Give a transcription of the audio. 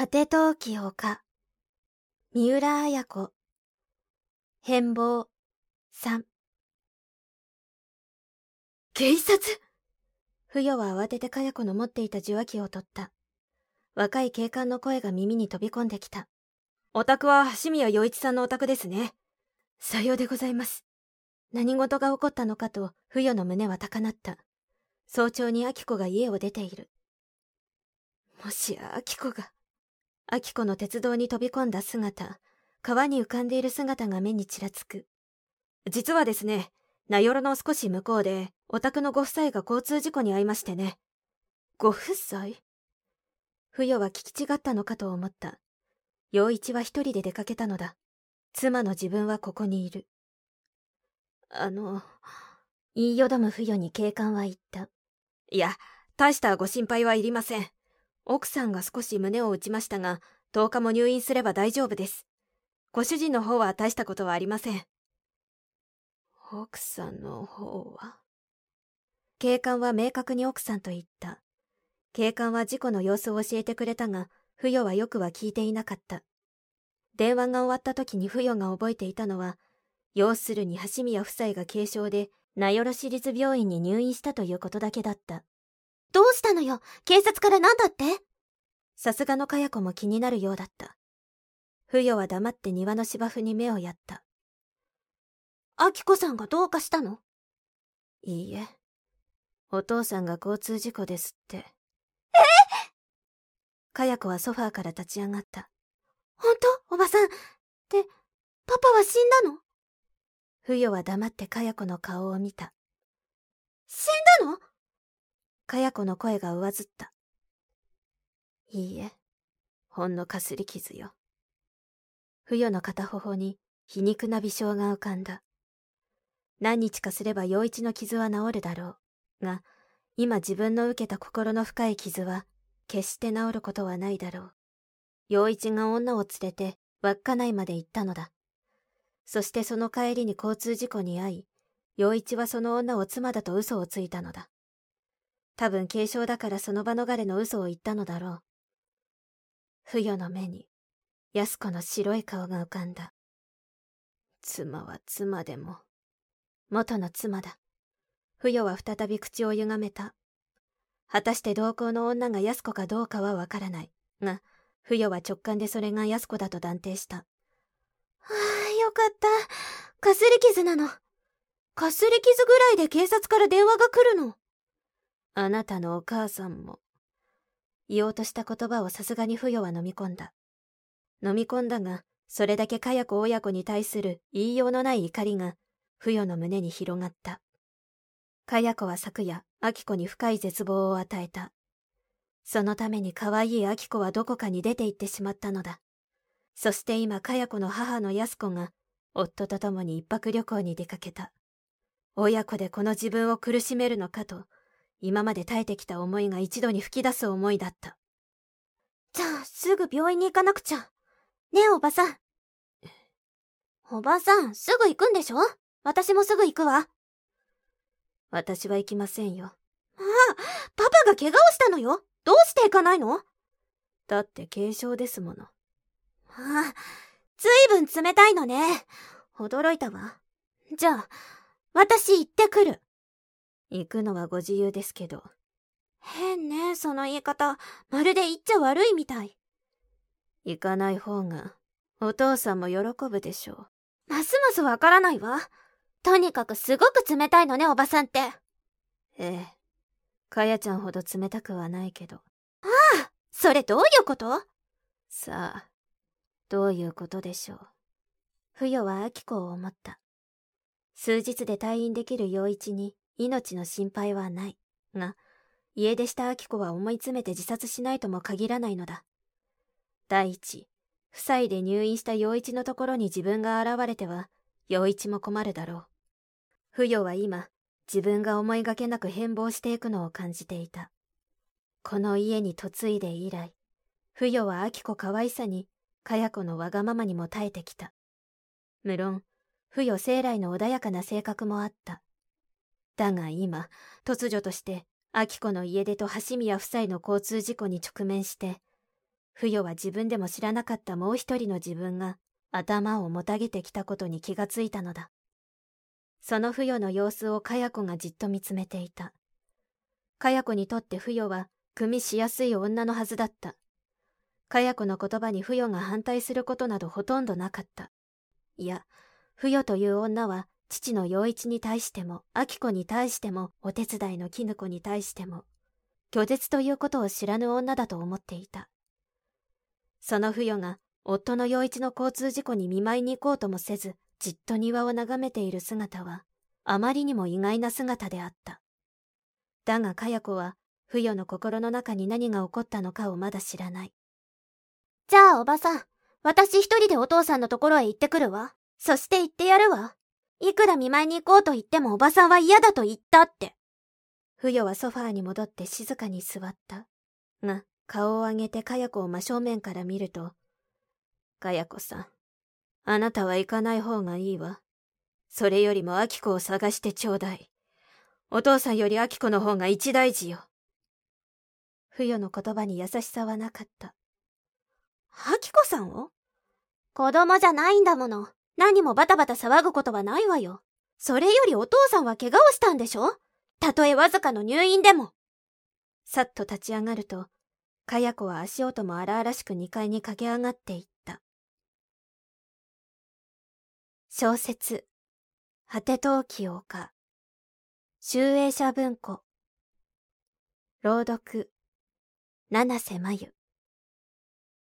果て陶器丘、三浦綾子、変貌、三。警察？不与は慌ててかや子の持っていた受話器を取った。若い警官の声が耳に飛び込んできた。お宅は橋宮洋一さんのお宅ですね。さようでございます。何事が起こったのかと、不与の胸は高鳴った。早朝に秋子が家を出ている。もしや秋子が。秋子の鉄道に飛び込んだ姿、川に浮かんでいる姿が目にちらつく。実はですね、名寄の少し向こうで、お宅のご夫妻が交通事故に遭いましてね。ご夫妻？不与は聞き違ったのかと思った。陽一は一人で出かけたのだ。妻の自分はここにいる。あの、言いよどむ不与に警官は言った。いや、大したご心配はいりません。奥さんが少し胸を打ちましたが、10日も入院すれば大丈夫です。ご主人の方は大したことはありません。奥さんの方は？警官は明確に奥さんと言った。警官は事故の様子を教えてくれたが、不与はよくは聞いていなかった。電話が終わった時に不与が覚えていたのは、要するに橋宮夫妻が軽傷で、名寄市立病院に入院したということだけだった。どうしたのよ？警察から何だって？さすがのかや子も気になるようだった。不与は黙って庭の芝生に目をやった。あきこさんがどうかしたの？いいえ。お父さんが交通事故ですって。え？かや子はソファーから立ち上がった。本当？おばさん。で、パパは死んだの？不与は黙ってかや子の顔を見た。死んだの？かや子の声が上ずった。いいえ、ほんのかすり傷よ。不与の片頬に皮肉な微笑が浮かんだ。何日かすれば陽一の傷は治るだろう。が、今自分の受けた心の深い傷は、決して治ることはないだろう。陽一が女を連れて、稚内まで行ったのだ。そしてその帰りに交通事故に遭い、陽一はその女を妻だと嘘をついたのだ。多分軽傷だからその場逃れの嘘を言ったのだろう。不与の目に、安子の白い顔が浮かんだ。妻は妻でも、元の妻だ。不与は再び口を歪めた。果たして同行の女が安子かどうかはわからない。が、不与は直感でそれが安子だと断定した。はあ、よかった。かすり傷なの。かすり傷ぐらいで警察から電話が来るの。あなたのお母さんも。言おうとした言葉をさすがに不与は飲み込んだ。飲み込んだが、それだけかや子親子に対する言いようのない怒りが、不与の胸に広がった。かや子は昨夜、明子に深い絶望を与えた。そのために可愛い明子はどこかに出て行ってしまったのだ。そして今、かや子の母の安子が、夫と共に一泊旅行に出かけた。親子でこの自分を苦しめるのかと、今まで耐えてきた思いが一度に吹き出す思いだった。じゃあ、すぐ病院に行かなくちゃ。ねえ、おばさん。おばさん、すぐ行くんでしょ？私もすぐ行くわ。私は行きませんよ。ああ、パパが怪我をしたのよ。どうして行かないの？だって軽傷ですもの。ああ、ずいぶん冷たいのね。驚いたわ。じゃあ、私行ってくる。行くのはご自由ですけど。変ね、その言い方。まるで言っちゃ悪いみたい。行かない方が、お父さんも喜ぶでしょう。ますますわからないわ。とにかくすごく冷たいのね、おばさんって。ええ。かやちゃんほど冷たくはないけど。ああそれどういうこと？さあ、どういうことでしょう。不与は秋子を思った。数日で退院できる陽一に命の心配はない。が、家出した明子は思い詰めて自殺しないとも限らないのだ。第一、夫妻で入院した陽一のところに自分が現れては、陽一も困るだろう。不与は今、自分が思いがけなく変貌していくのを感じていた。この家に嫁いで以来、不与は明子可愛さに、かや子のわがままにも耐えてきた。無論、不与生来の穏やかな性格もあった。だが今、突如として、明子の家出と橋宮夫妻の交通事故に直面して、不与は自分でも知らなかったもう一人の自分が頭をもたげてきたことに気がついたのだ。その不与の様子をかや子がじっと見つめていた。かや子にとって不与は組みしやすい女のはずだった。かや子の言葉に不与が反対することなどほとんどなかった。いや、不与という女は父の陽一に対しても、明子に対しても、お手伝いの絹子に対しても、拒絶ということを知らぬ女だと思っていた。その不与が夫の陽一の交通事故に見舞いに行こうともせず、じっと庭を眺めている姿は、あまりにも意外な姿であった。だが、かや子は、不与の心の中に何が起こったのかをまだ知らない。じゃあ、おばさん、私一人でお父さんのところへ行ってくるわ。そして言ってやるわ。いくら見舞いに行こうと言ってもおばさんは嫌だと言ったって。不与はソファーに戻って静かに座った。が、顔を上げてかや子を真正面から見ると、かや子さん、あなたは行かない方がいいわ。それよりもアキ子を探してちょうだい。お父さんよりアキ子の方が一大事よ。不与の言葉に優しさはなかった。アキ子さんを子供じゃないんだもの。何もバタバタ騒ぐことはないわよ。それよりお父さんは怪我をしたんでしょ？たとえわずかの入院でも。さっと立ち上がると、かや子は足音も荒々しく2階に駆け上がっていった。小説、果て陶器丘、集英社文庫、朗読、七瀬真由。